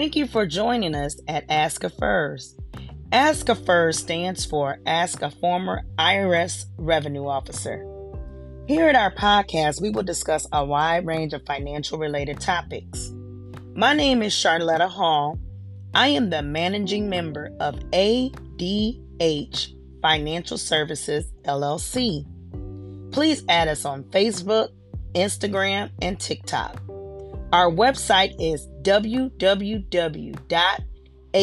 Thank you for joining us at Ask a FERS. Ask a FERS stands for Ask a Former IRS Revenue Officer. Here at our podcast, we will discuss a wide range of financial related topics. My name is Charlotta Hall. I am the managing member of ADH Financial Services LLC. Please add us on Facebook, Instagram, and TikTok. Our website is www.a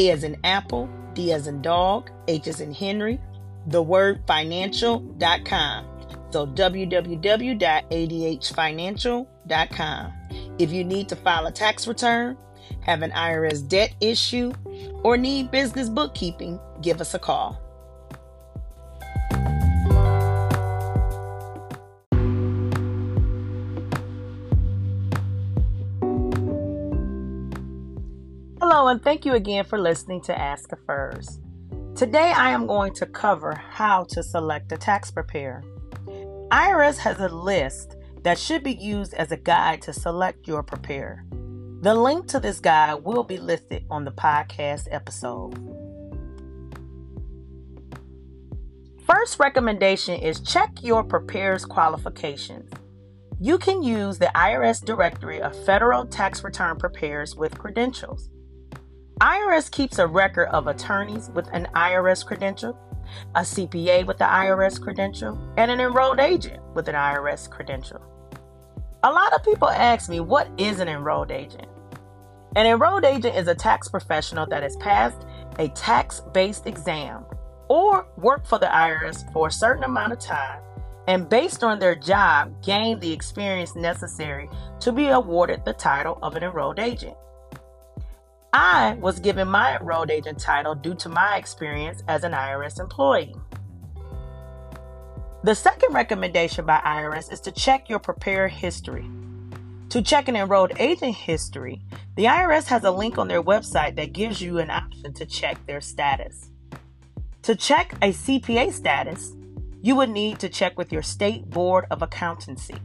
as in apple, d as in dog, h as in Henry, the word financial.com. So www.adhfinancial.com. If you need to file a tax return, have an IRS debt issue, or need business bookkeeping, give us a call. And thank you again for listening to Ask a FERS. Today I am going to cover how to select a tax preparer. IRS has a list that should be used as a guide to select your preparer. The link to this guide will be listed on the podcast episode. First recommendation is check your preparer's qualifications. You can use the IRS directory of federal tax return preparers with credentials. IRS keeps a record of attorneys with an IRS credential, a CPA with the IRS credential, and an enrolled agent with an IRS credential. A lot of people ask me, what is an enrolled agent? An enrolled agent is a tax professional that has passed a tax based exam or worked for the IRS for a certain amount of time and, based on their job, gained the experience necessary to be awarded the title of an enrolled agent. I was given my enrolled agent title due to my experience as an IRS employee. The second recommendation by IRS is to check your preparer history. To check an enrolled agent history, the IRS has a link on their website that gives you an option to check their status. To check a CPA status, you would need to check with your state board of accountancy.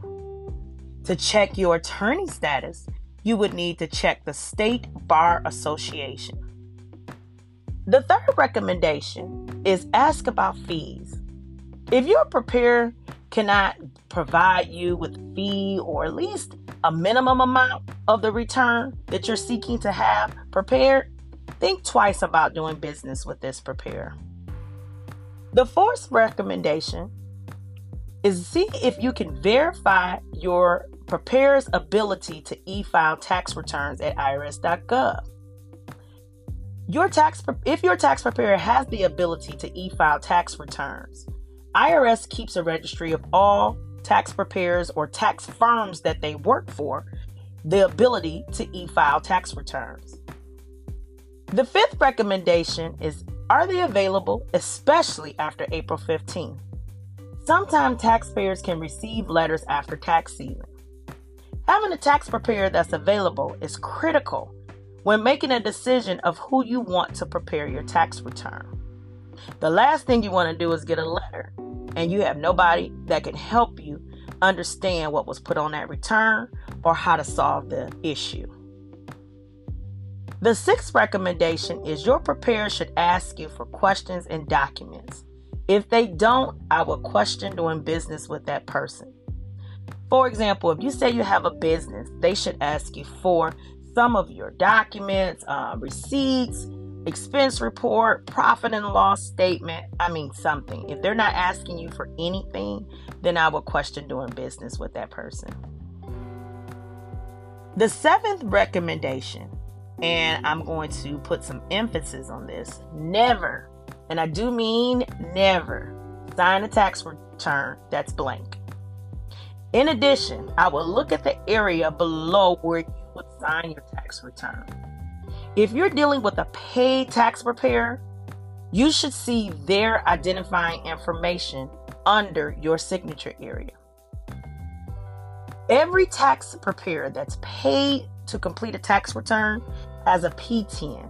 To check your attorney status, you would need to check the State Bar Association. The third recommendation is ask about fees. If your preparer cannot provide you with a fee or at least a minimum amount of the return that you're seeking to have prepared, think twice about doing business with this preparer. The fourth recommendation is see if you can verify your preparer's ability to e-file tax returns at irs.gov. Your tax if your tax preparer has the ability to e-file tax returns, IRS keeps a registry of all tax preparers or tax firms that they work for the ability to e-file tax returns. The fifth recommendation is are they available especially after April 15? Sometimes taxpayers can receive letters after tax season. Having a tax preparer that's available is critical when making a decision of who you want to prepare your tax return. The last thing you want to do is get a letter and you have nobody that can help you understand what was put on that return or how to solve the issue. The sixth recommendation is your preparer should ask you for questions and documents. If they don't, I will question doing business with that person. For example, if you say you have a business, they should ask you for some of your documents, uh, receipts, expense report, profit and loss statement. I mean, something. If they're not asking you for anything, then I would question doing business with that person. The seventh recommendation, and I'm going to put some emphasis on this never and I do mean never, sign a tax return that's blank. In addition, I will look at the area below where you would sign your tax return. If you're dealing with a paid tax preparer, you should see their identifying information under your signature area. Every tax preparer that's paid to complete a tax return has a PTIN,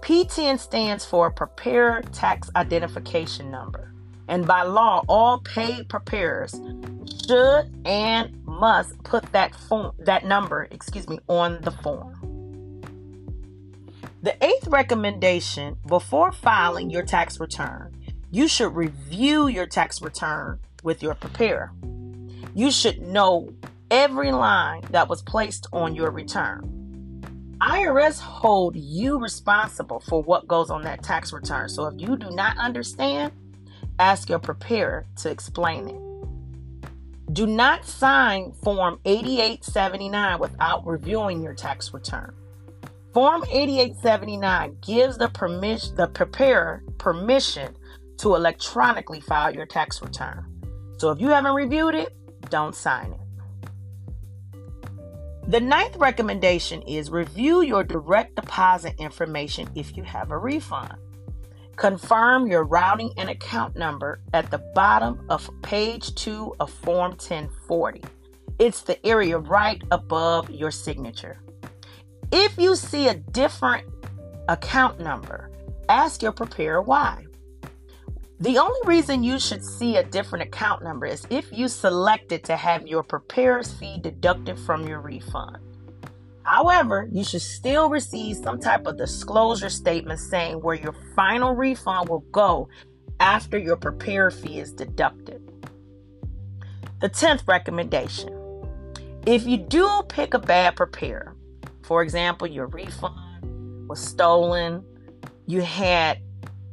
PTIN stands for Preparer Tax Identification Number. And by law, all paid preparers should and must put that form that number, excuse me, on the form. The eighth recommendation before filing your tax return, you should review your tax return with your preparer. You should know every line that was placed on your return. IRS hold you responsible for what goes on that tax return. So if you do not understand, ask your preparer to explain it. Do not sign Form 8879 without reviewing your tax return. Form 8879 gives the permission the preparer permission to electronically file your tax return. So if you haven't reviewed it, don't sign it. The ninth recommendation is review your direct deposit information if you have a refund. Confirm your routing and account number at the bottom of page 2 of Form 1040. It's the area right above your signature. If you see a different account number, ask your preparer why. The only reason you should see a different account number is if you selected to have your preparer's fee deducted from your refund. However, you should still receive some type of disclosure statement saying where your final refund will go after your preparer fee is deducted. The 10th recommendation if you do pick a bad preparer, for example, your refund was stolen, you had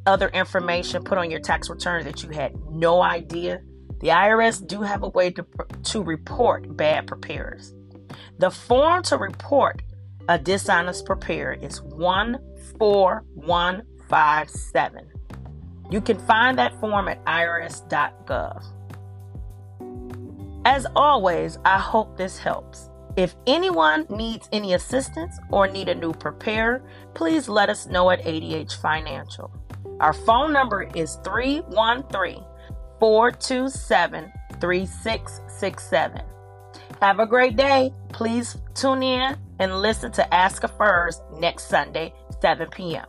other information put on your tax return that you had no idea. The IRS do have a way to, to report bad preparers. The form to report a dishonest preparer is 14157. You can find that form at irs.gov. As always, I hope this helps. If anyone needs any assistance or need a new preparer, please let us know at ADH Financial. Our phone number is 313 427 3667. Have a great day. Please tune in and listen to Ask a FERS next Sunday, 7 p.m.